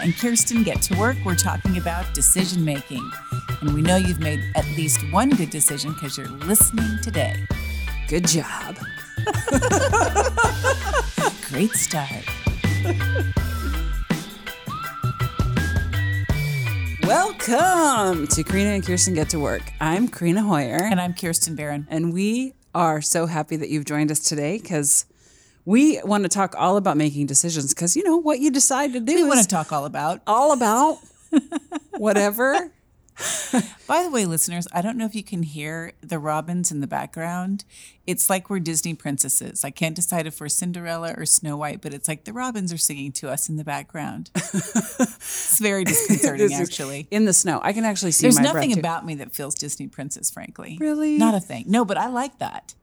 And Kirsten get to work, we're talking about decision making. And we know you've made at least one good decision because you're listening today. Good job. Great start. Welcome to Karina and Kirsten Get to Work. I'm Karina Hoyer, And I'm Kirsten Barron. and we are so happy that you've joined us today because we want to talk all about making decisions because you know what you decide to do We want to talk all about. all about whatever. By the way, listeners, I don't know if you can hear the robins in the background. It's like we're Disney princesses. I can't decide if we're Cinderella or Snow White, but it's like the robins are singing to us in the background. it's very disconcerting, is actually. in the snow. I can actually see There's my nothing about me that feels Disney princess, frankly. Really? Not a thing. No, but I like that.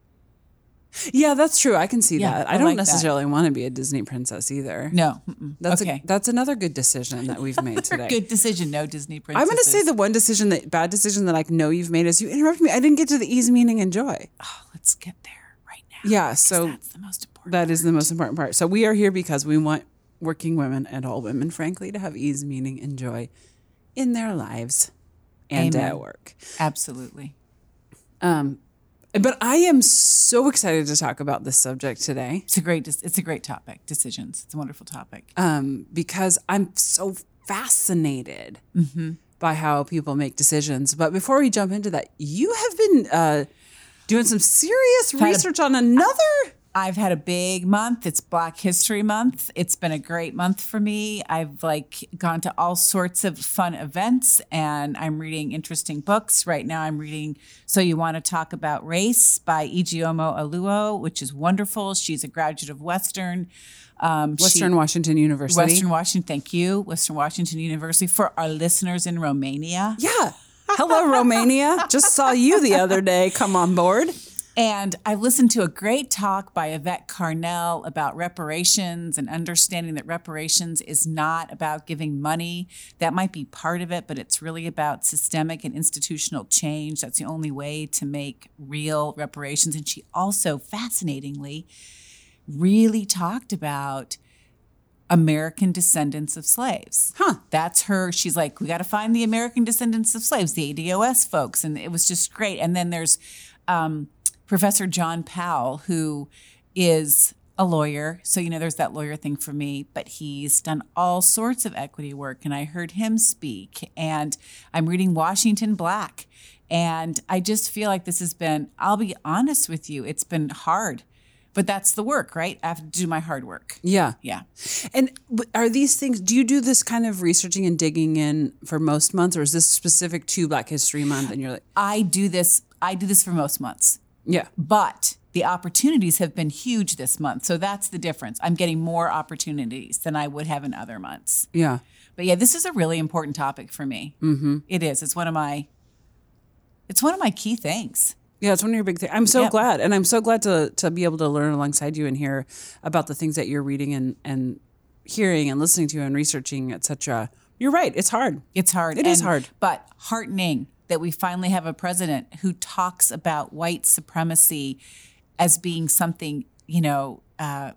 Yeah, that's true. I can see Yeah, that. I, I don't like that. necessarily want to be a Disney princess either. No. mm-mm. That's okay. a, that's another good decision that we've made today. Good decision. No Disney princess. I'm going to say the one decision that bad decision that I know you've made is you interrupted me. I didn't get to the ease, meaning, and joy. Oh, let's get there right now. Yeah. so that's the most important. that is the most important part. So we are here because we want working women and all women, frankly, to have ease, meaning, and joy in their lives and Amen. at work. Absolutely. Um, but I am so excited to talk about this subject today It's a great. It's a great topic. Decisions. It's a wonderful topic. um, because I'm so fascinated Mm-hmm. by how people make decisions. But before we jump into that, you have been uh, doing some serious a- research on another. I've had a big month. It's Black History Month. It's been a great month for me. I've like gone to all sorts of fun events and I'm reading interesting books. Right now I'm reading So You Want to Talk About Race by Ijeoma Oluo, which is wonderful. She's a graduate of Western. Um, she- Western Washington University. Western Washington, thank you. Western Washington University for our listeners in Romania. Yeah. Hello, Romania. Just saw you the other day. Come on board. And I listened to a great talk by Yvette Carnell about reparations and understanding that reparations is not about giving money. That might be part of it, but it's really about systemic and institutional change. That's the only way to make real reparations. And she also, fascinatingly, really talked about American descendants of slaves. Huh. That's her. She's like, we got to find the American descendants of slaves, the ADOS folks. And it was just great. And then there's um, Professor John Powell, who is a lawyer. So, you know, there's that lawyer thing for me, but he's done all sorts of equity work. And I heard him speak. And I'm reading Washington Black. And I just feel like this has been, I'll be honest with you, it's been hard. But that's the work, right? I have to do my hard work. Yeah. Yeah. And are these things, do you do this kind of researching and digging in for most months, or is this specific to Black History Month? And you're like, I do this, I do this for most months. Yeah. but the opportunities have been huge this month. So that's the difference. I'm getting more opportunities than I would have in other months. Yeah. But yeah, this is a really important topic for me. Mm-hmm. It is. It's one of my. It's one of my key things. Yeah, it's one of your big things. I'm so Yep. glad, and I'm so glad to to be able to learn alongside you and hear about the things that you're reading and and hearing and listening to and researching, etc. You're right. It's hard. It's hard. It is and- hard. but heartening that we finally have a president who talks about white supremacy as being something you know. Uh,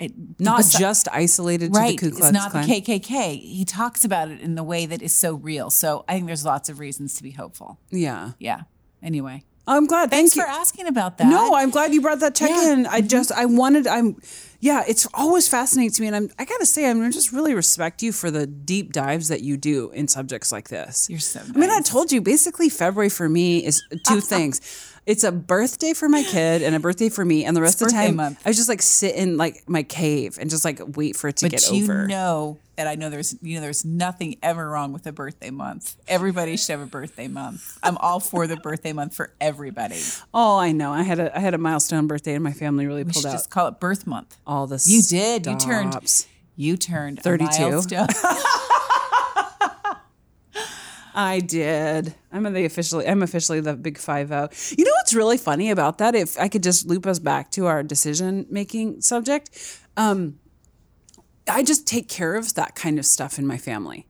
it, Not besi- just isolated to right. the Ku Klux it's not Klan. the KKK. He talks about it in the way that is so real. So I think there's lots of reasons to be hopeful. Yeah. Yeah. Anyway, I'm glad. thanks Thank for you. asking about that. No, I'm glad you brought that check Yeah. in. I mm-hmm. just I wanted I'm yeah, it's always fascinating to me and I'm I got to say I'm just really respect you for the deep dives that you do in subjects like this. You're so I mean, I told you basically February for me is two things. It's a birthday for my kid and a birthday for me and the rest of the time month. I just like sit in like my cave and just like wait for it to get over. but get you over. know that I know there's you know there's nothing ever wrong with a birthday month. Everybody should have a birthday month. I'm all for the birthday month for everybody. oh, I know. I had a I had a milestone birthday and my family really We pulled should out just call it birth month. all the You did. You turned- You turned 32. A milestone. I did. I'm the officially I'm officially the big five zero. You know what's really funny about that? If I could just loop us back to our decision making subject, um, I just take care of that kind of stuff in my family.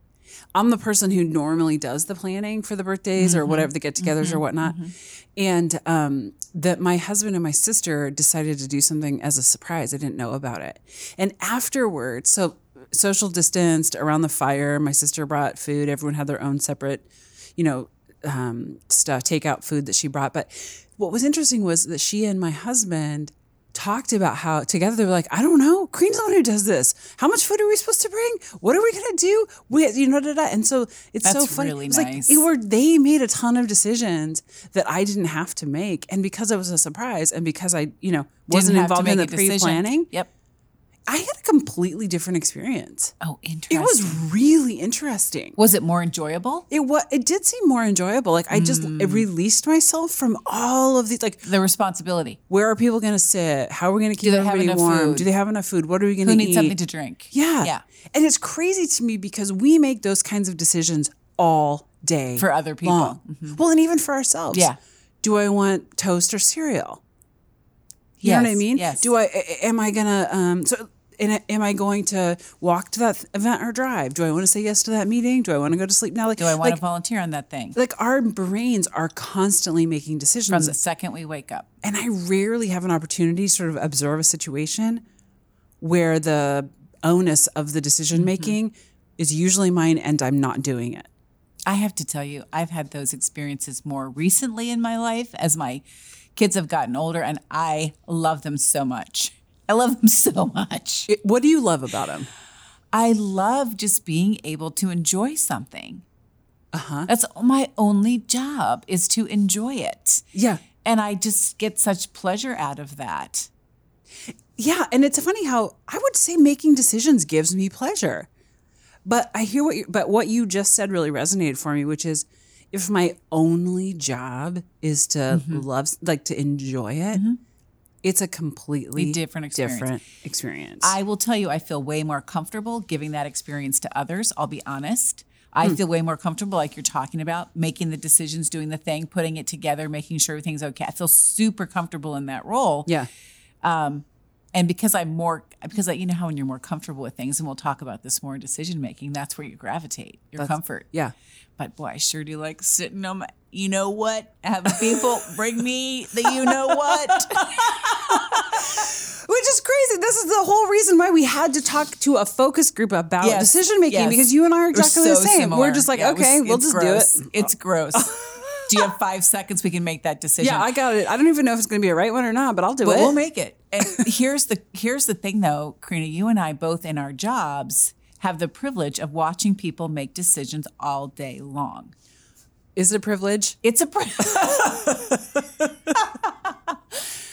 I'm the person who normally does the planning for the birthdays or whatever the get-togethers or whatnot, and um, that my husband and my sister decided to do something as a surprise. I didn't know about it, and afterwards, so social distanced around the fire. My sister brought food. Everyone had their own separate, you know, um, stuff, takeout food that she brought. But what was interesting was that she and my husband talked about how together they were like, I don't know, Cream's the one who does this. How much food are we supposed to bring? What are we gonna do? We, you know, da, da. and so it's so funny. really It was nice. like it were they made a ton of decisions that I didn't have to make, and because it was a surprise, and because I, you know, wasn't Didn't have to involved in the a decision. pre-planning, Yep. I had a completely different experience. Oh, interesting. It was really interesting. Was it more enjoyable? It was. It did seem more enjoyable. Like I just Mm. it released myself from all of these. Like, The responsibility. where are people going to sit? How are we going to keep everybody warm? food? Do they have enough food? What are we going to Who eat? needs something to drink? yeah, Yeah. And it's crazy to me because we make those kinds of decisions all day For other people. Mm-hmm. Well, and even for ourselves. Yeah. Do I want toast or cereal? You know what I mean? yes. Do I Am I gonna? Um. So. And am I going to walk to that event or drive? Do I want to say yes to that meeting? Do I want to go to sleep now? Like, Do I want like, to volunteer on that thing? like our brains are constantly making decisions From the second we wake up. and i rarely have an opportunity to sort of observe a situation where the onus of the decision mm-hmm. making is usually mine and i'm not doing it I have to tell you, I've had those experiences more recently in my life as my kids have gotten older, and I love them so much. I love them so much. It- what do you love about them I love just being able to enjoy something. uh-huh That's my only job is to enjoy it. yeah And I just get such pleasure out of that. yeah and it's funny how i would say making decisions gives me pleasure but i hear what you but what you just said really resonated for me which is if my only job is to Mm-hmm. love like to enjoy it it's a completely different experience. different experience I will tell you, I feel way more comfortable giving that experience to others. I'll be honest. Hmm. I feel way more comfortable, like you're talking about, making the decisions, doing the thing, putting it together, making sure everything's okay. I feel super comfortable in that role. yeah And because I'm more, because I, you know how when you're more comfortable with things, and we'll talk about this more in decision making, that's where you gravitate, your comfort. yeah But boy, I sure do like sitting on my, you know what? Having people bring me the you know what. Which is crazy. This is the whole reason why we had to talk to a focus group about Yes, decision making yes. because you and I are exactly so the same. similar. We're just like, Yeah, it was- okay, we'll just gross. do it. It's gross. do you have five seconds? We can make that decision. Yeah, I got it. I don't even know if it's going to be a right one or not, but I'll do but it. we'll make it. And here's the here's the thing, though, Karina. You and I both in our jobs have the privilege of watching people make decisions all day long. Is it a privilege? It's a pri-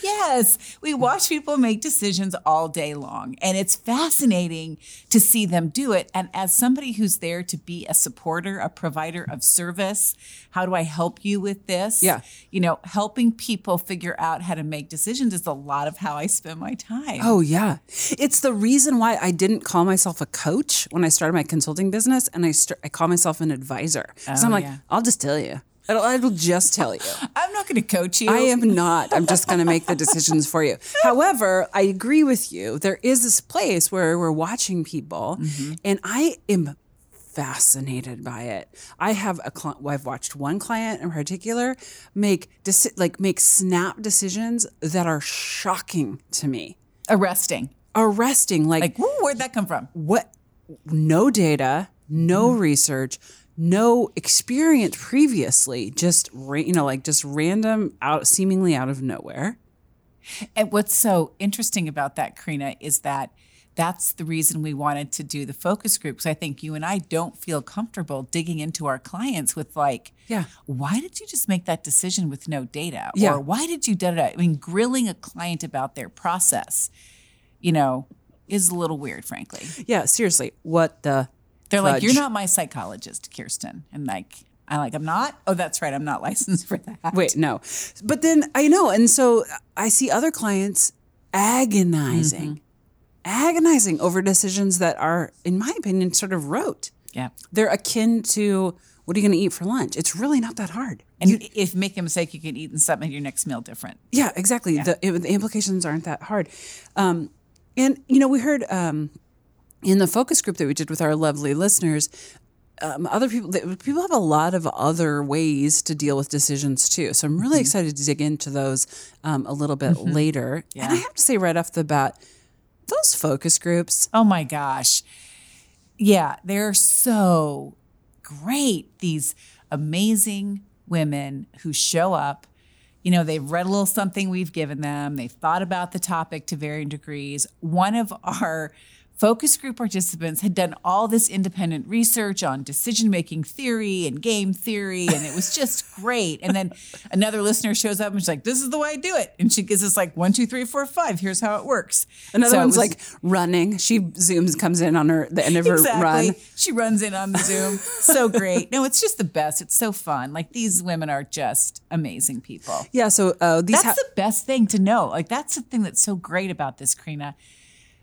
Yes, we watch people make decisions all day long, and it's fascinating to see them do it. And as somebody who's there to be a supporter, a provider of service, how do I help you with this? Yeah. You know, helping people figure out how to make decisions is a lot of how I spend my time. Oh, yeah. It's the reason why I didn't call myself a coach when I started my consulting business and I, st- I call myself an advisor. So Oh, I'm like, yeah. I'll just tell you. It'll, I will just tell you. I'm not going to coach you. I am not. I'm just going to make the decisions for you. However, I agree with you. There is this place where we're watching people, mm-hmm. and I am fascinated by it. I have a client. Well, I've watched one client in particular make deci- like make snap decisions that are shocking to me, arresting. arresting. Like, Like, where'd that come from? what? No data, no mm-hmm. research. No experience previously, just ra- you know, like just random out, seemingly out of nowhere. And what's so interesting about that, Karina, is that that's the reason we wanted to do the focus groups. I think you and I don't feel comfortable digging into our clients with like, Yeah. why did you just make that decision with no data? Yeah. Or why did you da da? I mean, grilling a client about their process, you know, is a little weird, frankly. Yeah, seriously, what the? They're like, you're not my psychologist, Kirsten. And like, I'm like, I'm not. Oh, that's right. I'm not licensed for that. Wait, no. But then I know, and so I see other clients agonizing, agonizing over decisions that are, in my opinion, sort of rote. Yeah. They're akin to what are you going to eat for lunch? It's really not that hard. And You- if make a mistake, you can eat and something your next meal different. Yeah, exactly. The, it- the implications aren't that hard. Um, and, you know, we heard um, in the focus group that we did with our lovely listeners, um, other people, people have a lot of other ways to deal with decisions too. So I'm really excited to dig into those um, a little bit later. And I have to say right off the bat, those focus groups, Oh my gosh. Yeah, they're so great. These amazing women who show up. You know, they've read a little something we've given them, they've thought about the topic to varying degrees. One of our focus group participants had done all this independent research on decision making theory and game theory, and it was just great. And then another listener shows up and she's like, This is the way I do it. And she gives us like one, two, three, four, five. Here's how it works. Another So one's was- like running. She zooms, comes in on her the end of her exactly. run. She runs in on the Zoom. so great. No, it's just the best. It's so fun. Like these women are just amazing people. Yeah. So uh, these That's ha- the best thing to know. Like that's the thing that's so great about this, Karina.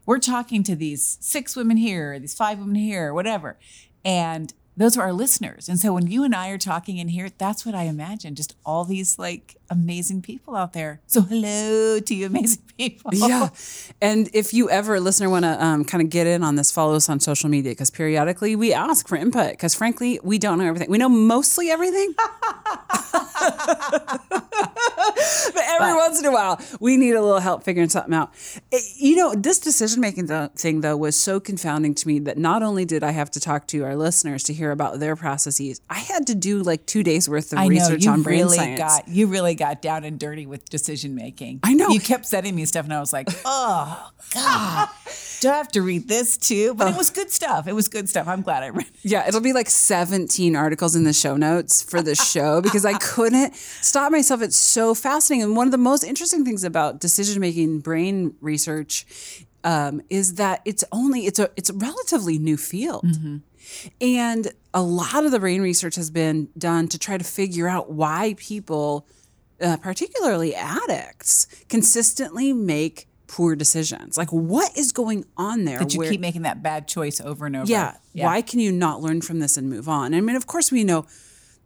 We're talking to these six women here, these five women here, whatever. And those are our listeners. And so when you and I are talking in here, that's what I imagine. Just all these like amazing people out there. So hello to you amazing people. Yeah. And if you ever, listener, want to um, kind of get in on this, follow us on social media because periodically we ask for input because frankly, we don't know everything. We know mostly everything. but every once in a while, we need a little help figuring something out. It- you know, this decision making thing, though, was so confounding to me that not only did I have to talk to our listeners to hear about their processes, I had to do like two days worth of I know research you on brain really science. got you really got down and dirty with decision making. I know. you kept sending me stuff, and I was like, "Oh God, do I have to read this too?" But it was good stuff. It was good stuff. I'm glad I read. it. Yeah, it'll be like 17 articles in the show notes for the show because I couldn't stop myself. It's so fascinating. And one of the most interesting things about decision making brain research um, is that it's only it's a it's a relatively new field. And a lot of the brain research has been done to try to figure out why people, uh, particularly addicts, consistently make poor decisions. Like, what is going on there? That you where- keep making that bad choice over and over? yeah. Why can you not learn from this and move on? I mean, of course, we know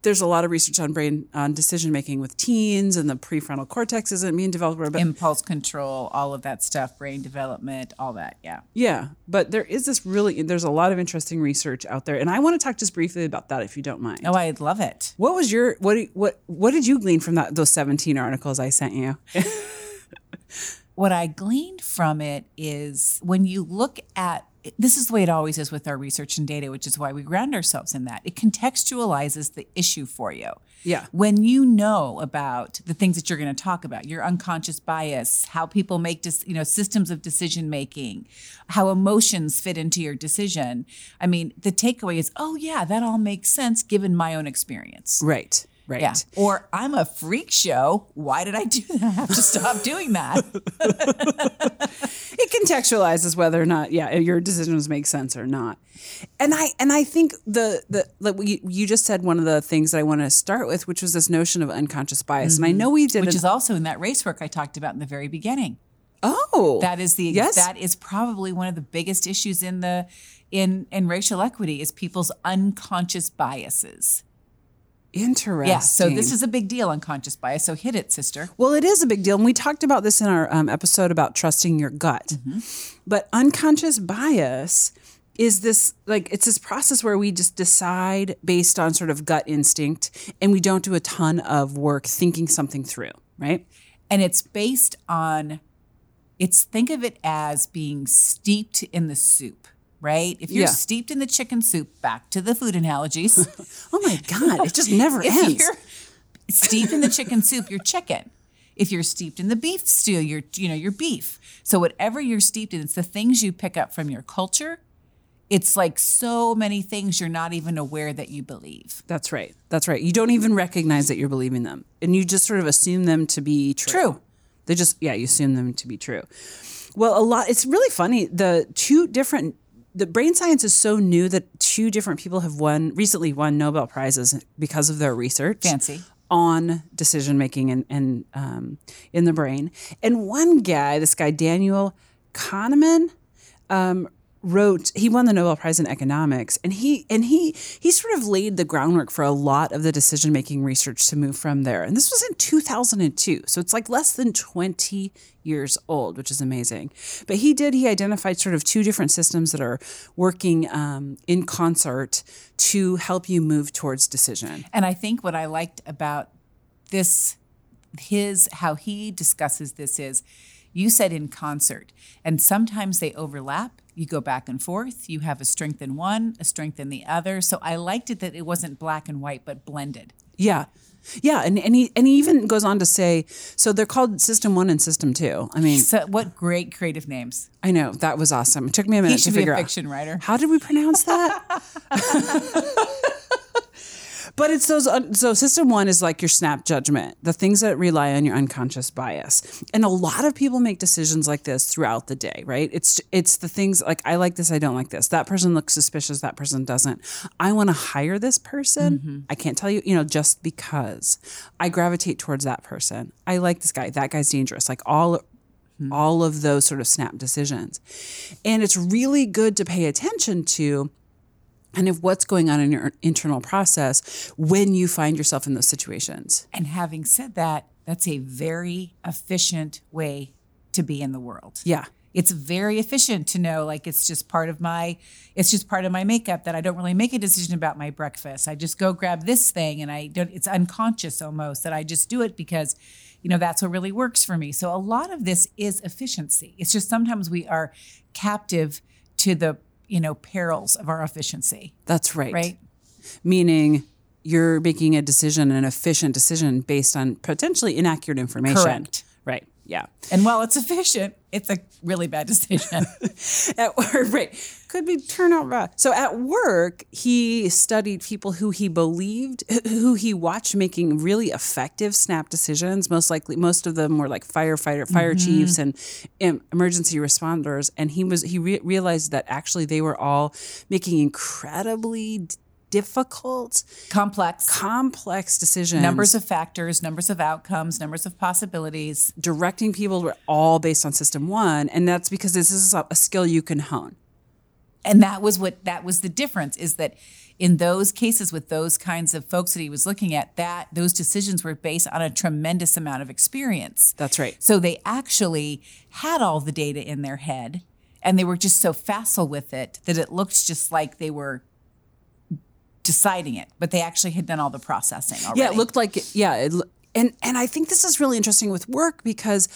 there's a lot of research on brain on decision making with teens and the prefrontal cortex isn't being developed. But Impulse control, all of that stuff, brain development, all that. Yeah. yeah, but there is this really there's a lot of interesting research out there, and I want to talk just briefly about that if you don't mind. Oh, I'd love it. What was your what what what did you glean from that those 17 articles I sent you? what I gleaned from it is when you look at this is the way it always is with our research and data, which is why we ground ourselves in that. It contextualizes the issue for you. Yeah. When you know about the things that you're going to talk about, your unconscious bias, how people make, dis, you know, systems of decision making, how emotions fit into your decision. I mean, the takeaway is, oh yeah, that all makes sense given my own experience. Right. Right. Yeah. Or I'm a freak show. Why did I do that? I have to stop doing that. contextualizes whether or not yeah your decisions make sense or not and i and i think the the like you, you just said one of the things that i want to start with which was this notion of unconscious bias and i mm-hmm. know we did which an- is also in that race work I talked about in the very beginning. oh That is the Yes. that is probably one of the biggest issues in the in in racial equity is people's unconscious biases. Interesting Yeah, so this is a big deal, unconscious bias. So hit it, sister. Well, it is a big deal. And we talked about this in our um, episode about trusting your gut. Mm-hmm. But unconscious bias is this like, it's this process where we just decide based on sort of gut instinct and we don't do a ton of work thinking something through, right? And it's based on it's think of it as being steeped in the soup, right? If you're Yeah. steeped in the chicken soup, back to the food analogies. Oh my God, it just never if ends. you're steeped in the chicken soup, you're chicken. If you're steeped in the beef stew, you're you know you're beef. So whatever you're steeped in, it's the things you pick up from your culture. It's like so many things you're not even aware that you believe. That's right. That's right. You don't even recognize that you're believing them, and you just sort of assume them to be true. True. They just yeah, you assume them to be true. Well, a lot. It's really funny. The two different. The brain science is so new that two different people have won recently won Nobel prizes because of their research Fancy. on decision making and and um, in the brain. And one guy, this guy Daniel Kahneman, um, wrote he won the Nobel Prize in economics and he and he he sort of laid the groundwork for a lot of the decision making research to move from there. And this was in 2002 so it's like less than 20 years old which is amazing. But he did he identified sort of two different systems that are working um, in concert to help you move towards decision. And I think what I liked about this, his, how he discusses this is you said in concert, and sometimes they overlap you go back and forth. You have a strength in one, a strength in the other. So I liked it that it wasn't black and white, but blended. Yeah. Yeah, and, and he and he even goes on to say, so they're called System One and System Two. I mean, So what great creative names. I know that was awesome. It took me a minute He to should be figure a out fiction writer. how did we pronounce that. but it's those. un- So System One is like your snap judgment, the things that rely on your unconscious bias, and a lot of people make decisions like this throughout the day. Right? It's it's the things like I like this, I don't like this. That person looks suspicious, that person doesn't. I want to hire this person. Mm-hmm. I can't tell you, you know, just because I gravitate towards that person. I like this guy. That guy's dangerous. Like all hmm. all of those sort of snap decisions. And it's really good to pay attention to and if what's going on in your internal process when you find yourself in those situations. And having said that, that's a very efficient way to be in the world. Yeah. It's very efficient to know like it's just part of my it's just part of my makeup that I don't really make a decision about my breakfast. I just go grab this thing and I don't it's unconscious almost that I just do it because you know that's what really works for me. So a lot of this is efficiency. It's just sometimes we are captive to the, you know, perils of our efficiency, That's right. right? Meaning you're making a decision, an efficient decision based on potentially inaccurate information. Correct. Right. Yeah. And while it's efficient, it's a really bad decision. at right? Could be turn out bad. So at work, he studied people who he believed, who he watched making really effective snap decisions. Most likely, most of them were like firefighter, fire chiefs, and um, emergency responders. And he was he re- realized that actually they were all making incredibly difficult, Complex. complex decisions. numbers of factors, numbers of outcomes, numbers of possibilities. directing people were all based on system one, and that's because this is a skill you can hone. And that was what that was the difference is that in those cases with those kinds of folks that he was looking at, that those decisions were based on a tremendous amount of experience. That's right. So they actually had all the data in their head and they were just so facile with it that it looked just like they were deciding it, but they actually had done all the processing already. Yeah, it looked like yeah, it, and and I think this is really interesting with work because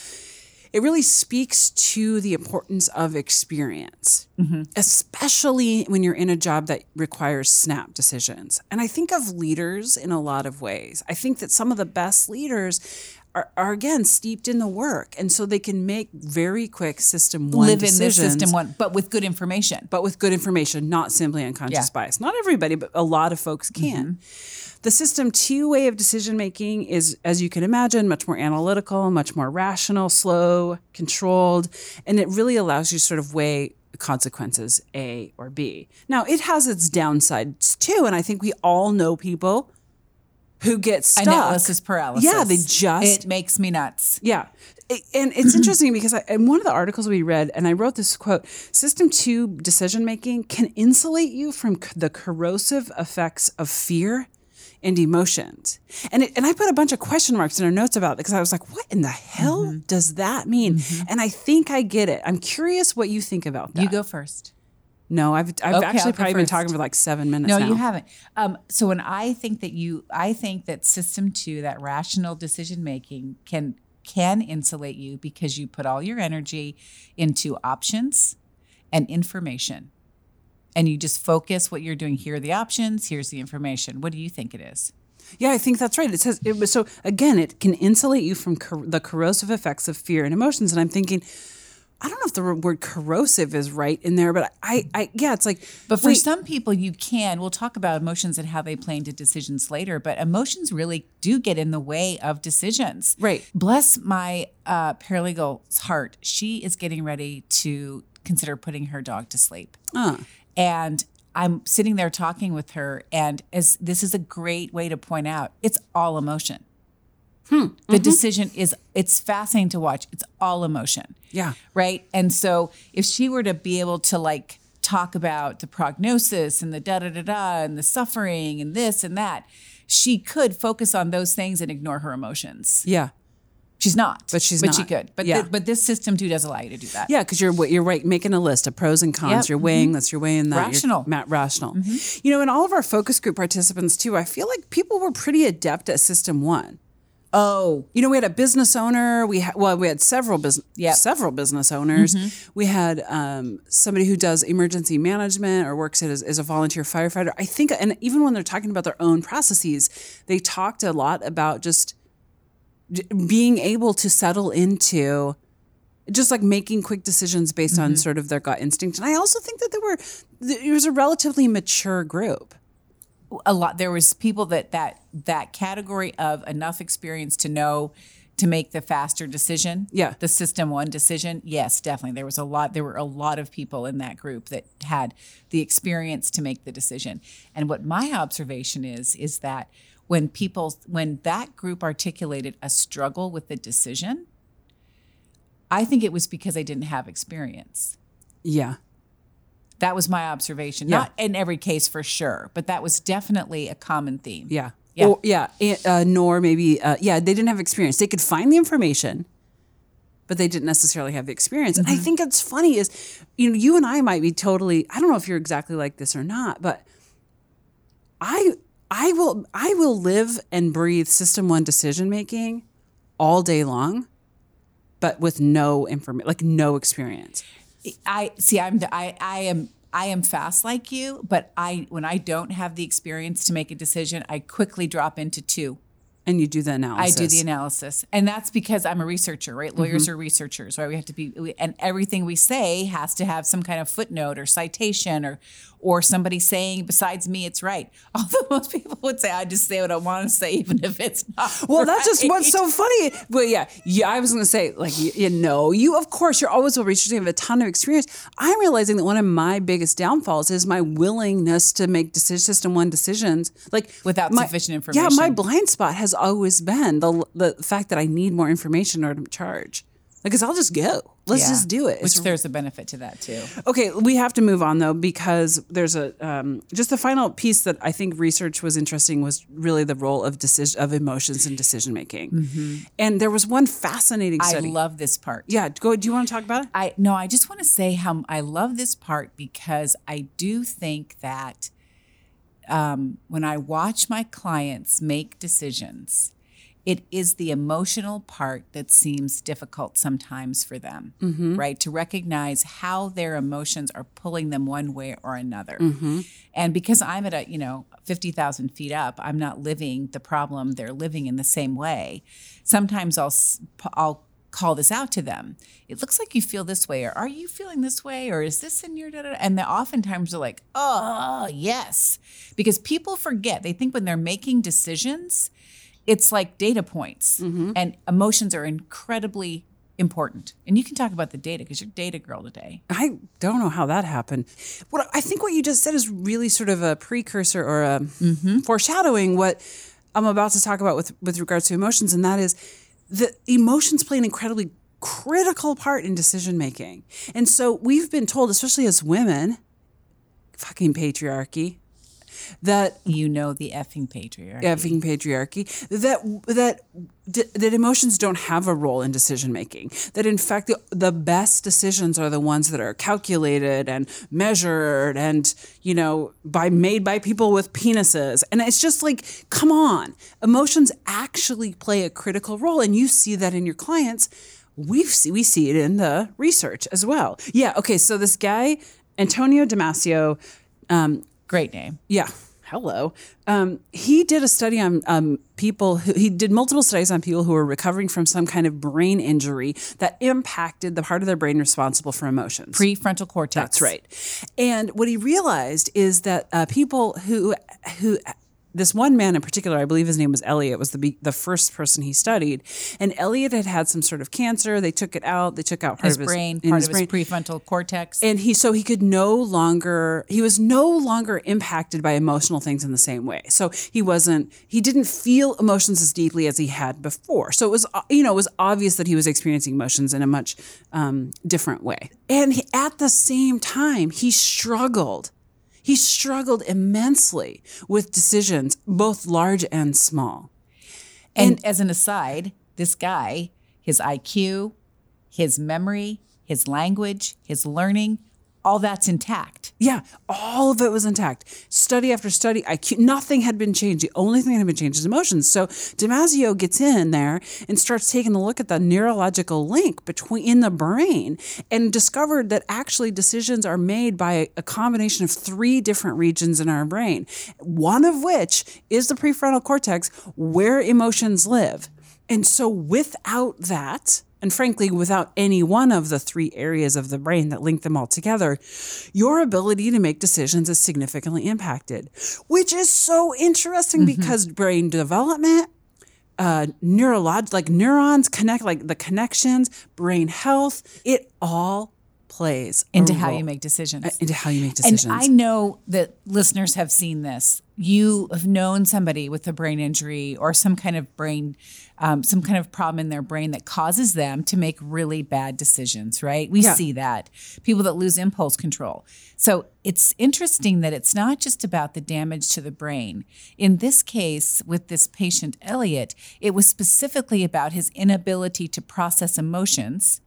it really speaks to the importance of experience, especially when you're in a job that requires snap decisions. And I think of leaders in a lot of ways. I think that some of the best leaders are, are again steeped in the work, and so they can make very quick system one live in this system one, but with good information. but with good information, not simply unconscious Yeah. Mm-hmm. bias. Not everybody, but a lot of folks can. The system two way of decision making is, as you can imagine, much more analytical, much more rational, slow, controlled, and it really allows you to sort of weigh consequences A or B. Now, it has its downsides too, and I think we all know people who get stuck. Analysis paralysis. Yeah, they just it makes me nuts. yeah. It- and it's interesting because I, in one of the articles we read, and I wrote this quote System two decision making can insulate you from c- the corrosive effects of fear and emotions. And, it, and I put a bunch of question marks in our notes about it because I was like, what in the hell Mm-hmm. does that mean? And I think I get it. I'm curious what you think about that. You go first. No, I've, I've Okay, actually probably been talking for like seven minutes No, now. you haven't. Um, so when I think that you, I think that system two, that rational decision making, can can insulate you because you put all your energy into options and information, and you just focus what you're doing. Here are the options. Here's the information. What do you think it is? Yeah, I think that's right. It says it was so again, it can insulate you from cor- the corrosive effects of fear and emotions. And I'm thinking, I don't know if the word corrosive is right in there, but I, I yeah, it's like, But for wait, some people, you can. We'll talk about emotions and how they play into decisions later. But emotions really do get in the way of decisions. Right. Bless my uh, paralegal's heart. She is getting ready to consider putting her dog to sleep. uh, And I'm sitting there talking with her, and as this is a great way to point out, it's all emotion. Hmm, the mm-hmm. decision is it's fascinating to watch. It's all emotion yeah, right? And so if she were to be able to like talk about the prognosis and the da da da da and the suffering and this and that, she could focus on those things and ignore her emotions. yeah, She's not, But she's but she could. But Yeah. thi- but this system too does allow you to do that. yeah, because you're you're right, making a list of pros and cons. Yep. You're weighing mm-hmm. this. You're weighing that. You're Rational. ma- rational. Mm-hmm. You know, in all of our focus group participants too, I feel like people were pretty adept at system one. Oh, You know, we had a business owner. We had well, we had several business, Yep. several business owners. Mm-hmm. We had um, somebody who does emergency management or works as, as a volunteer firefighter. I think, and even when they're talking about their own processes, they talked a lot about just being able to settle into just like making quick decisions based on mm-hmm. sort of their gut instinct. And I also think that there were it was a relatively mature group. a lot there was people that that that category of enough experience to know to make the faster decision Yeah. the system one decision yes definitely there was a lot there were a lot of people in that group that had the experience to make the decision and what my observation is is that when people when that group articulated a struggle with the decision i think it was because they didn't have experience Yeah. that was my observation Yeah. not in every case for sure but that was definitely a common theme Yeah. Yeah. Or, yeah. Uh, nor maybe, uh, yeah, they didn't have experience. They could find the information, but they didn't necessarily have the experience. And I Mm-hmm. think it's funny is, you know, you and I might be totally, I don't know if you're exactly like this or not, but I, I will, I will live and breathe system one decision making all day long, but with no information, like no experience. I see. I'm. I. I am. I am fast like you, but I when I don't have the experience to make a decision, I quickly drop into two. And you do the analysis. I do the analysis, and that's because I'm a researcher, right? Lawyers Mm-hmm. are researchers, right? We have to be, we, and everything we say has to have some kind of footnote or citation or or somebody saying besides me it's right. Although most people would say I just say what I want to say, even if it's not. Well, that's just what's so funny. But yeah, yeah, I was going to say, like, you, you know, you, of course, you're always a researcher, You have a ton of experience. I'm realizing that one of my biggest downfalls is my willingness to make decision system one decisions. Like, Without my- sufficient information. Yeah, my blind spot has always been the, the fact that I need more information in order to charge. Like, Because I'll just go. Let's Yeah. just do it. Which It's there's a benefit to that too. Okay, we have to move on though because there's a um, just the final piece that I think research was interesting was really the role of decision of emotions and decision making, and there was one fascinating Mm-hmm. I love this part. yeah, go. Do you want to talk about it? I no, I just want to say how I love this part because I do think that um, when I watch my clients make decisions, it is the emotional part that seems difficult sometimes for them, right? To recognize how their emotions are pulling them one way or another. And because I'm at a, you know, 50,000 feet up, I'm not living the problem they're living in the same way. Sometimes I'll, I'll call this out to them. It looks like you feel this way, or are you feeling this way, or is this in your da da? And they oftentimes are like, oh, yes. Because people forget, they think when they're making decisions, it's like data points, mm-hmm. and emotions are incredibly important. And you can talk about the data because you're data girl today. I don't know how that happened. What I think what you just said is really sort of a precursor or a mm-hmm. foreshadowing what I'm about to talk about with with regards to emotions, and that is the emotions play an incredibly critical part in decision making. And so we've been told, especially as women, fucking patriarchy, that You know the effing patriarchy. effing patriarchy. That that that emotions don't have a role in decision making that in fact the, the best decisions are the ones that are calculated and measured and you know by made by people with penises. And it's just like come on. Emotions actually play a critical role and you see that in your clients. We see we see it in the research as well. Yeah okay so this guy Antonio Damasio um, Great name. yeah. Hello. Um, he did a study on um, people who he did multiple studies on people who were recovering from some kind of brain injury that impacted the part of their brain responsible for emotions. Prefrontal cortex. That's right. And what he realized is that uh, people who who this one man in particular, I believe his name was Elliot, was the the first person he studied, and Elliot had had some sort of cancer. They took it out. They took out part His of his brain, in part his of his prefrontal cortex. and he so he could no longer he was no longer impacted by emotional things in the same way so he wasn't he didn't feel emotions as deeply as he had before so it was you know it was obvious that he was experiencing emotions in a much um, different way and he, at the same time he struggled he struggled immensely with decisions both large and small. And, as an aside, this guy, his IQ, his memory, his language, his learning, all that's intact. Yeah, all of it was intact. Study after study, IQ, nothing had been changed. The only thing that had been changed is emotions. So Damasio gets in there and starts taking a look at the neurological link between in the brain and discovered that actually decisions are made by a combination of three different regions in our brain. One of which is the prefrontal cortex where emotions live. And so without that, and frankly, without any one of the three areas of the brain that link them all together, your ability to make decisions is significantly impacted, which is so interesting because brain development, uh, neurolog- like neurons connect, like the connections, brain health, it all plays into how you make decisions. into how you make decisions. And I know that listeners have seen this. You have known somebody with a brain injury or some kind of brain, um, some kind of problem in their brain that causes them to make really bad decisions, right? We Yeah. see that. People that lose impulse control. So it's interesting that it's not just about the damage to the brain. In this case, with this patient, Elliot, it was specifically about his inability to process emotions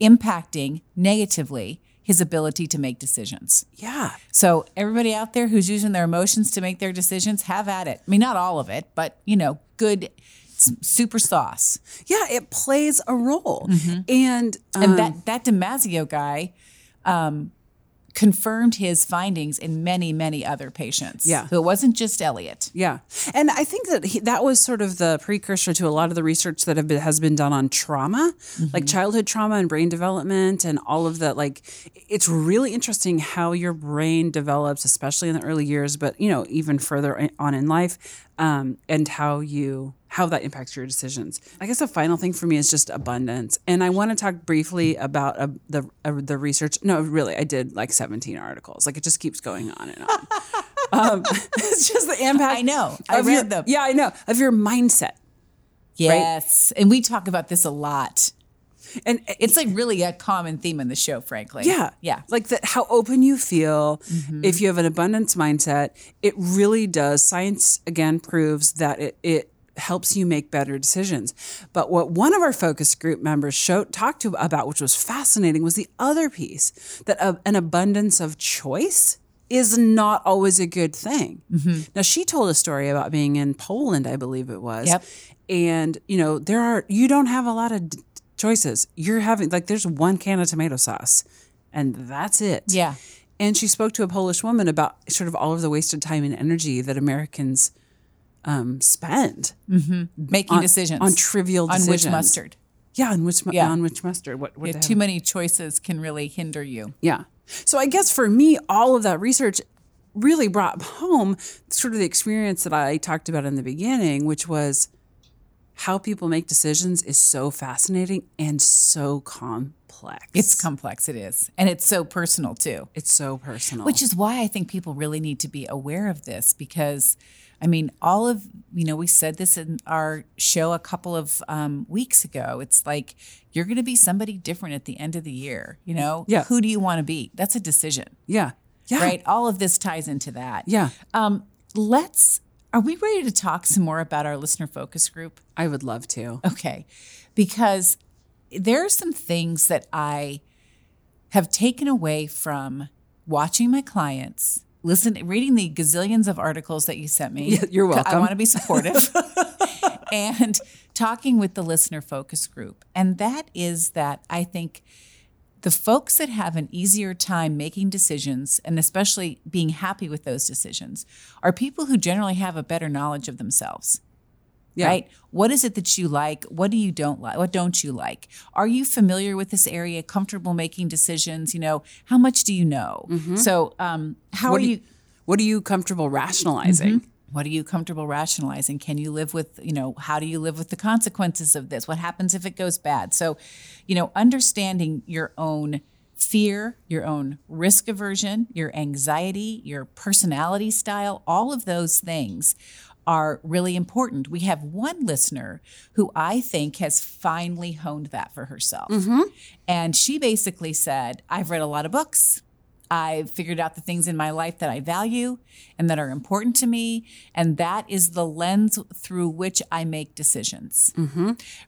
impacting negatively his ability to make decisions. yeah. So everybody out there who's using their emotions to make their decisions, have at it. I mean, not all of it, but you know, good super sauce. Yeah, it plays a role. And, um, And that that Damasio guy um, confirmed his findings in many, many other patients. Yeah. So it wasn't just Elliot. Yeah, and I think that he, that was sort of the precursor to a lot of the research that have been, has been done on trauma, like childhood trauma and brain development, and all of that. Like, it's really interesting how your brain develops, especially in the early years, but you know, even further on in life, um, and how you how that impacts your decisions. I guess the final thing for me is just abundance, and I want to talk briefly about uh, the uh, the research. No, really, I did like seventeen articles. Like, it just keeps going on and on. um, it's just the impact. I know. I read your, them. Yeah, I know. Of your mindset. Yes. And we talk about this a lot. And It's like really a common theme in the show, frankly. yeah. Yeah. Like that how open you feel Mm-hmm. if you have an abundance mindset, it really does. Science again proves that it it helps you make better decisions. But what one of our focus group members showed talked to about which was fascinating was the other piece that a, an abundance of choice is not always a good thing. Mm-hmm. Now she told a story about being in Poland, I believe it was. Yep. And you know, there are you don't have a lot of choices. You're having like there's one can of tomato sauce and that's it. Yeah. And she spoke to a Polish woman about sort of all of the wasted time and energy that Americans um, spend Making decisions on trivial on decisions. which mustard. Yeah, on which Yeah. on which mustard. What, what Yeah, too many choices can really hinder you. Yeah. So I guess for me, all of that research really brought home sort of the experience that I talked about in the beginning, which was how people make decisions is so fascinating and so complex. It's complex, it is. And it's so personal too. it's so personal. Which is why I think people really need to be aware of this because, I mean, all of, you know, we said this in our show a couple of um, weeks ago. It's like you're going to be somebody different at the end of the year. You know, Yeah. who do you want to be? That's a decision, yeah. Yeah. right? All of this ties into that. Yeah. Um, let's, are we ready to talk some more about our listener focus group? I would love to. Okay. Because there are some things that I have taken away from watching my clients, listen, reading the gazillions of articles that you sent me. You're 'cause I want to be supportive. and talking with the listener focus group. And that is that I think the folks that have an easier time making decisions and especially being happy with those decisions are people who generally have a better knowledge of themselves Yeah. right? What is it that you like? What do you don't like? What don't you like? Are you familiar with this area? Comfortable making decisions? You know, how much do you know? So, um, how Mm-hmm. What are do you? What are you comfortable rationalizing? What are you comfortable rationalizing? Can you live with, you know, how do you live with the consequences of this? What happens if it goes bad? So, you know, understanding your own fear, your own risk aversion, your anxiety, your personality style, all of those things are really important. We have one listener who I think has finally honed that for herself. Mm-hmm. And she basically said, I've read a lot of books. I've figured out the things in my life that I value and that are important to me. And that is the lens through which I make decisions.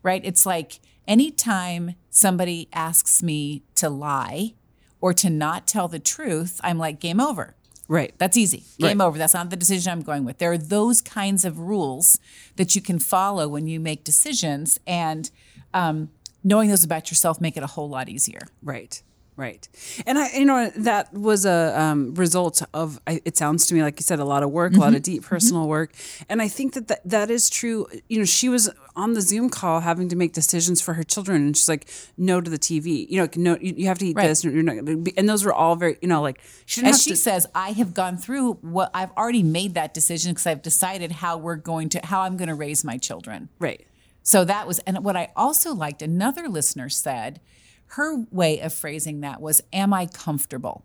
Right? It's like anytime somebody asks me to lie or to not tell the truth, I'm like, game over. Right. That's easy. Game Right. over. That's not the decision I'm going with. There are those kinds of rules that you can follow when you make decisions, and um, knowing those about yourself make it a whole lot easier. Right. Right. And I, you know, that was a um, result of, I- it sounds to me like you said, a lot of work, a lot of deep personal work. And I think that, that that is true. You know, she was on the Zoom call having to make decisions for her children. And she's like, no to the TV. You know, no, you, you have to eat Right. this. You're not gonna be, and those were all very, you know, like she didn't she to. says, I have gone through what I've already made that decision because I've decided how we're going to, how I'm going to raise my children. right. So that was, and what I also liked, another listener said, her way of phrasing that was, Am I comfortable?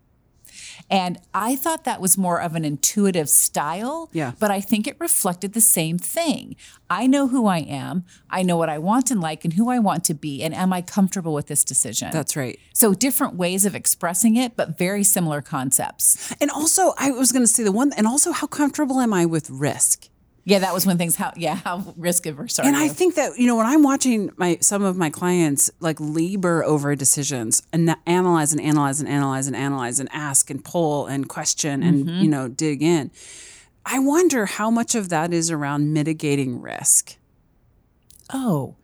And I thought that was more of an intuitive style, Yeah. but I think it reflected the same thing. I know who I am, I know what I want and like, and who I want to be, and am I comfortable with this decision? That's right. so different ways of expressing it, but very similar concepts. And also, I was going to say the one, and also, how comfortable am I with risk? Yeah, that was when things how yeah how risk averse are And I think that you know when I'm watching my some of my clients like labor over decisions and na- analyze and analyze and analyze and analyze and ask and pull and question and Mm-hmm. you know dig in, I wonder how much of that is around mitigating risk. oh,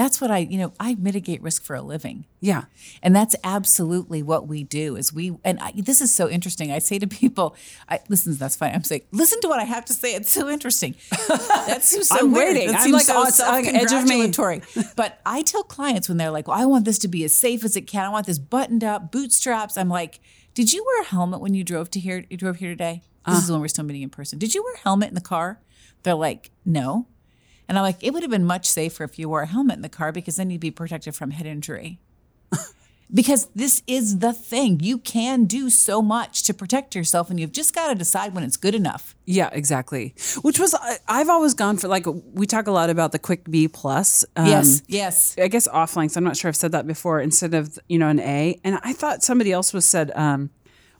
that's what I you know I mitigate risk for a living. Yeah, And that's absolutely what we do is we, and I, this is so interesting. I say to people, I, listen, that's fine. I'm saying, listen to what I have to say. It's so interesting. That seems so I'm weird. waiting. That I'm like, so on the edge of me. but I tell clients when they're like, well, I want this to be as safe as it can. I want this buttoned up, bootstraps. I'm like, did you wear a helmet when you drove to here? You drove here today? This Uh. is when we're still meeting in person. Did you wear a helmet in the car? They're like, no. And I'm like, it would have been much safer if you wore a helmet in the car because then you'd be protected from head injury. because this is the thing. You can do so much to protect yourself, and you've just got to decide when it's good enough. yeah, exactly. Which was I've always gone for like we talk a lot about the quick B plus. Um, yes, yes. I guess off lengths. I'm not sure I've said that before instead of, you know, an A. And I thought somebody else was said, um,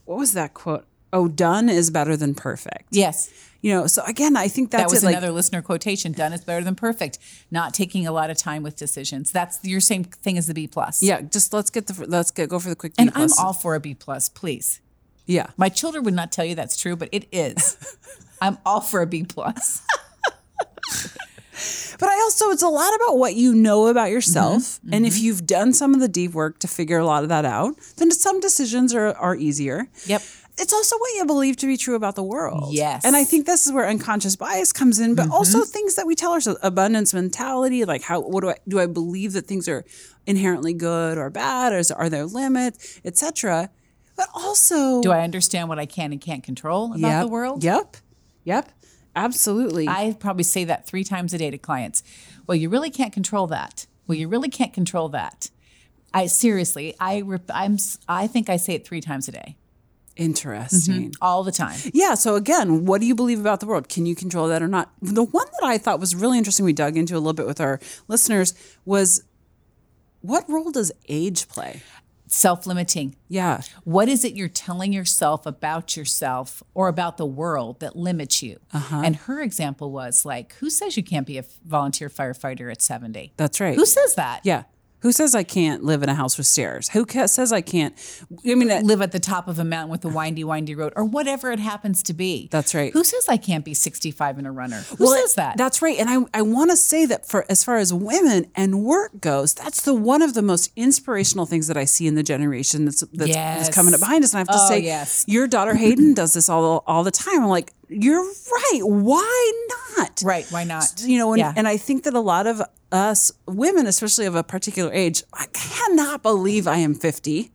what was that quote? Oh, done is better than perfect. Yes. You know, so again, I think that's That was it. Like, another listener quotation. Done is better than perfect. Not taking a lot of time with decisions. That's your same thing as the B plus. yeah, just let's get the let's get go for the quick. B And plus. I'm all for a B plus, please. yeah. My children would not tell you that's true, but it is. I'm all for a B plus. But I also it's a lot about what you know about yourself, Mm-hmm. and if you've done some of the deep work to figure a lot of that out, then some decisions are are easier. Yep. It's also what you believe to be true about the world. Yes. Mm-hmm. And I think this is where unconscious bias comes in, but also things that we tell ourselves, abundance mentality, like how what do I do I believe that things are inherently good or bad, or is, are there limits, etc. But also Do I understand what I can and can't control about yep, the world? Yep. Yep. Absolutely. I probably say that three times a day to clients. Well, you really can't control that. Well, you really can't control that. I seriously, I I'm I think I say it three times a day, Interesting. all the time. Yeah. So again, what do you believe about the world? Can you control that or not? The one that I thought was really interesting, we dug into a little bit with our listeners, was what role does age play? Self-limiting. Yeah. What is it you're telling yourself about yourself or about the world that limits you? Uh-huh. And her example was like, who says you can't be a volunteer firefighter at 70? That's right. Who says that? yeah. Who says I can't live in a house with stairs? Who ca- says I can't? I mean, uh, live at the top of a mountain with a windy, windy road, or whatever it happens to be. That's right. Who says I can't be 65 and a runner? Who Well, says that? That's right. And I, I want to say that for as far as women and work goes, that's the one of the most inspirational things that I see in the generation that's that's, that's coming up behind us. And I have to Oh, say, yes. your daughter Hayden does this all all the time. I'm like, you're right. Why not? right. Why not? You know, and, Yeah. and I think that a lot of us women, especially of a particular age, I cannot believe I am 50.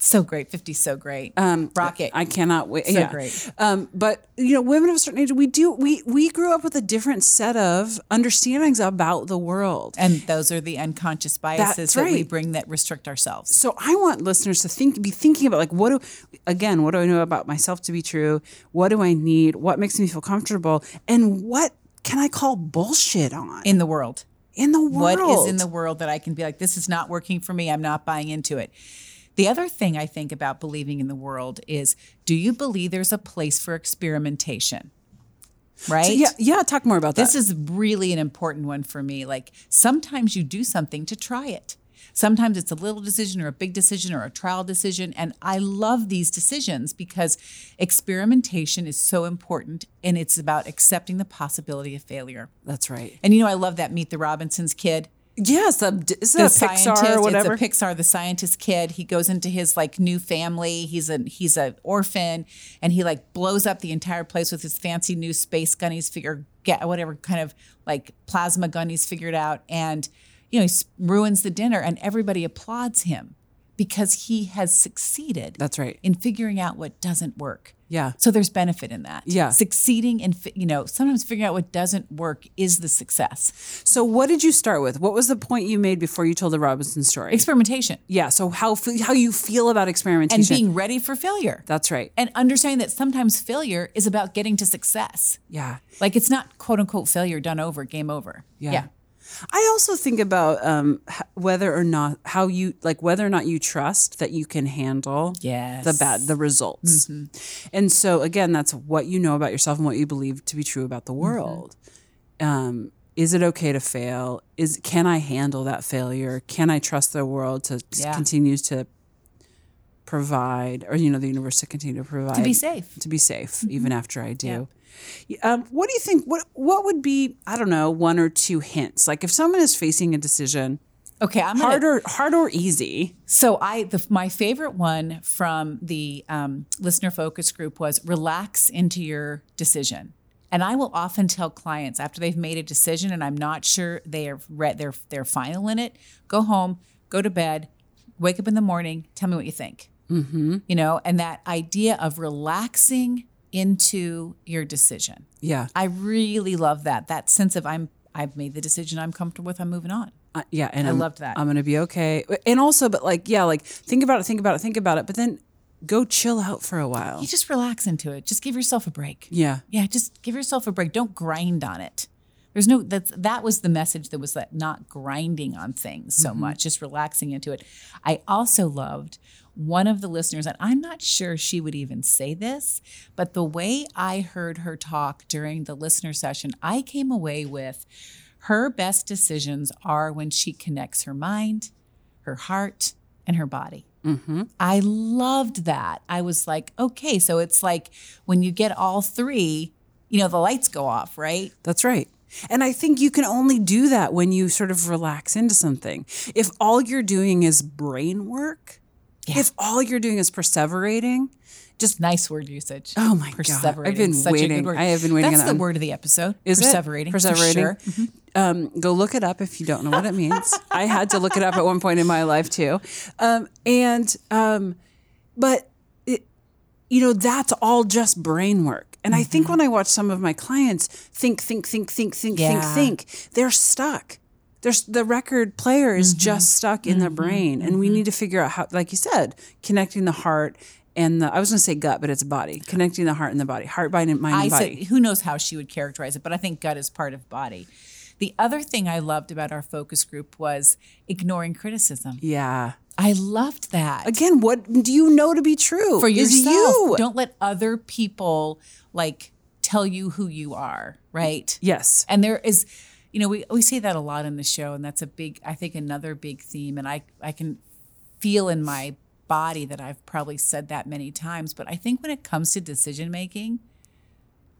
So great. 50 so great. Um, Rocket. I cannot wait. So yeah. great. Um, but you know, women of a certain age, we do we we grew up with a different set of understandings about the world. and those are the unconscious biases That's that we bring that restrict ourselves. So I want listeners to think, be thinking about like, what do, again, what do I know about myself to be true? What do I need? What makes me feel comfortable? And what can I call bullshit on In the world. in the world? What is in the world that I can be like, this is not working for me. I'm not buying into it. The other thing I think about believing in the world is do you believe there's a place for experimentation? Right? yeah, yeah. Talk more about that. This is really an important one for me. Like sometimes you do something to try it. Sometimes it's a little decision or a big decision or a trial decision. And I love these decisions because experimentation is so important and it's about accepting the possibility of failure. That's right. And you know, I love that Meet the Robinsons kid Yes, the, is that the a Pixar or whatever? It's a Pixar, the scientist kid. He goes into his like new family. He's a he's an orphan, and he like blows up the entire place with his fancy new space gun he's figured get whatever kind of like plasma gun he's figured out, and you know he ruins the dinner, and everybody applauds him because he has succeeded. That's right. in figuring out what doesn't work. Yeah. So there's benefit in that. Yeah. Succeeding and you know sometimes figuring out what doesn't work is the success. So what did you start with? What was the point you made before you told the Robinson story? Experimentation yeah. So how how you feel about experimentation? and being ready for failure. That's right. and understanding that sometimes failure is about getting to success. Yeah. Like it's not quote unquote failure done over, game over. Yeah. Yeah. I also think about um, whether or not how you like whether or not you trust that you can handle Yes. the bad the results. And so again, that's what you know about yourself and what you believe to be true about the world. Um, is it okay to fail? Is can I handle that failure? Can I trust the world to Yeah. continue to provide, or you know, the universe to continue to provide To be safe. to be safe even after I do. Um, what do you think? What what would be I don't know one or two hints? Like if someone is facing a decision, Okay, I'm gonna, hard or hard or easy. So I, the, my favorite one from the um, listener focus group was relax into your decision. And I will often tell clients after they've made a decision and I'm not sure they are read they're they're final in it, go home, go to bed, wake up in the morning, tell me what you think. Mm-hmm. You know, and that idea of relaxing into your decision. Yeah, I really love that. That sense of I'm I've made the decision I'm comfortable with, I'm moving on. Uh, yeah, and I am loved that. I'm gonna be okay. And also, but like, yeah, like think about it, think about it, think about it. But then go chill out for a while. You just relax into it. Just give yourself a break. Yeah, Yeah, just give yourself a break. Don't grind on it. There's no that's that was the message that was that not grinding on things so mm-hmm. much, just relaxing into it. I also loved one of the listeners, and I'm not sure she would even say this, but the way I heard her talk during the listener session, I came away with her best decisions are when she connects her mind, her heart, and her body. Mm-hmm. I loved that. I was like, okay, so it's like when you get all three, you know, the lights go off, right? that's right. And I think you can only do that when you sort of relax into something. If all you're doing is brain work, if all you're doing is perseverating, just Nice word usage. Oh my God. Perseverating. I've been Such a waiting. good word. I have been waiting That's on the that. word of the episode. Is it? perseverating. for Perseverating. sure. um, go look it up if you don't know what it means. I had to look it up at one point in my life too. Um, and, um, but, it, you know, that's all just brain work. And I think mm-hmm. when I watch some of my clients think, think, think, think, think, Yeah. think, think, they're stuck. There's the record player is mm-hmm. just stuck in their mm-hmm. brain. And we need to figure out how, like you said, connecting the heart and the, I was going to say gut, but it's body, connecting the heart and the body, heart, mind, and mind, I and body. said, who knows how she would characterize it, but I think gut is part of body. The other thing I loved about our focus group was ignoring criticism. yeah. I loved that. Again, what do you know to be true? for Is yourself. you. Don't let other people like tell you who you are, right? Yes. And there is, you know, we, we say that a lot in the show, and that's a big, I think, another big theme. And I, I can feel in my body that I've probably said that many times. But I think when it comes to decision making,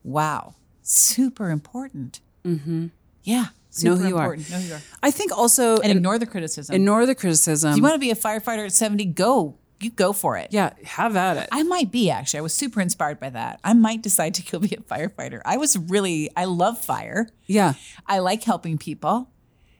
wow, super important. Mm-hmm. Yeah. Know Super who you are. important. Know who you are. I think also And ignore the criticism. ignore the criticism. if you want to be a firefighter at 70, go. You go for it. yeah, have at it. I might be actually. I was super inspired by that. I might decide to go be a firefighter. I was really, I love fire. yeah. I like helping people.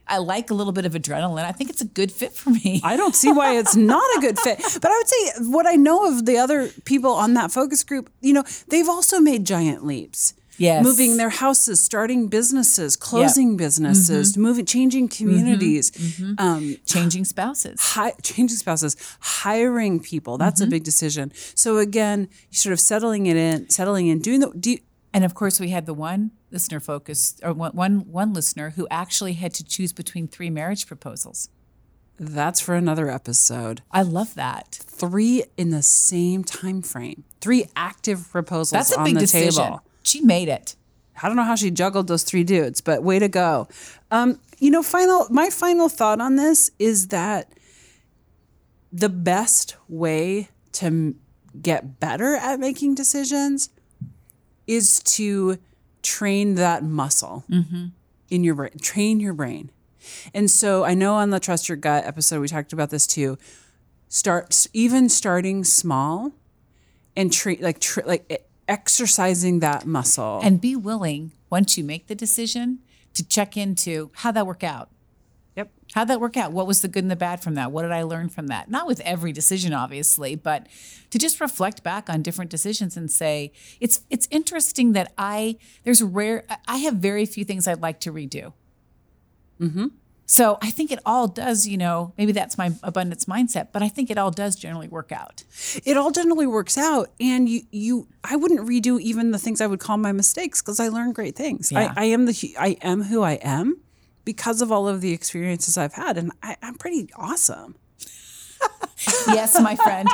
I like a little bit of adrenaline. I think it's a good fit for me. I don't see why it's not a good fit. But I would say what I know of the other people on that focus group, you know, they've also made giant leaps. Yes. Moving their houses, starting businesses, closing businesses, mm-hmm. moving, changing mm-hmm. communities, mm-hmm. um, Changing spouses. hi, changing spouses, hiring people. That's a big decision. So again, sort of settling it in, settling in, doing the. Do you, And of course, we had the one listener focus, or one, one, one listener who actually had to choose between three marriage proposals. that's for another episode. I love that. Three in the same time frame. Three active proposals That's a on big the decision. table. She made it. I don't know how she juggled those three dudes, but way to go. Um, you know, final my final thought on this is that the best way to m- get better at making decisions is to train that muscle in your brain, train your brain. And so I know on the Trust Your Gut episode, we talked about this too. Start even starting small and treat like tr- like exercising that muscle. And be willing, once you make the decision, to check into how that work out. yep. How'd that work out? What was the good and the bad from that? What did I learn from that? Not with every decision, obviously, but to just reflect back on different decisions and say, it's it's interesting that I there's rare I have very few things I'd like to redo. Mm-hmm. So I think it all does, you know, maybe that's my abundance mindset, but I think it all does generally work out. It all generally works out, and you you I wouldn't redo even the things I would call my mistakes because I learned great things. Yeah. I, I am the, I am who I am because of all of the experiences I've had, and I, I'm pretty awesome. Yes, my friend.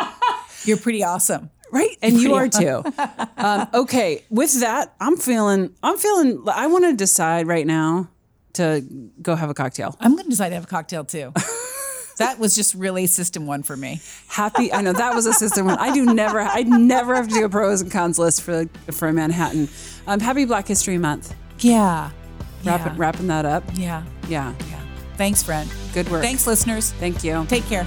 You're pretty awesome. Right, and you are too. um, okay, with that, I'm feeling. I'm feeling. I want to decide right now to go have a cocktail. I'm going to decide to have a cocktail too. that was just really system one for me. Happy. I know that was a system one. I do never. I'd never have to do a pros and cons list for for Manhattan. Um, happy Black History Month. Yeah. Wrap, yeah. Wrapping that up. Yeah. Yeah. Yeah. Thanks, friend. Good work. Thanks, listeners. Thank you. Take care.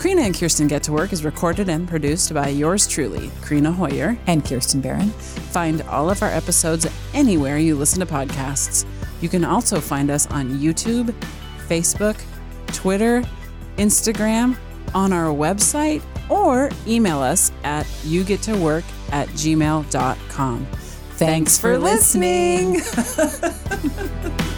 Krina and Kirsten Get to Work is recorded and produced by yours truly, Krina Hoyer. And Kirsten Barron. Find all of our episodes anywhere you listen to podcasts. You can also find us on YouTube, Facebook, Twitter, Instagram, on our website, or email us at yougettowork at gmail.com. Thanks for listening.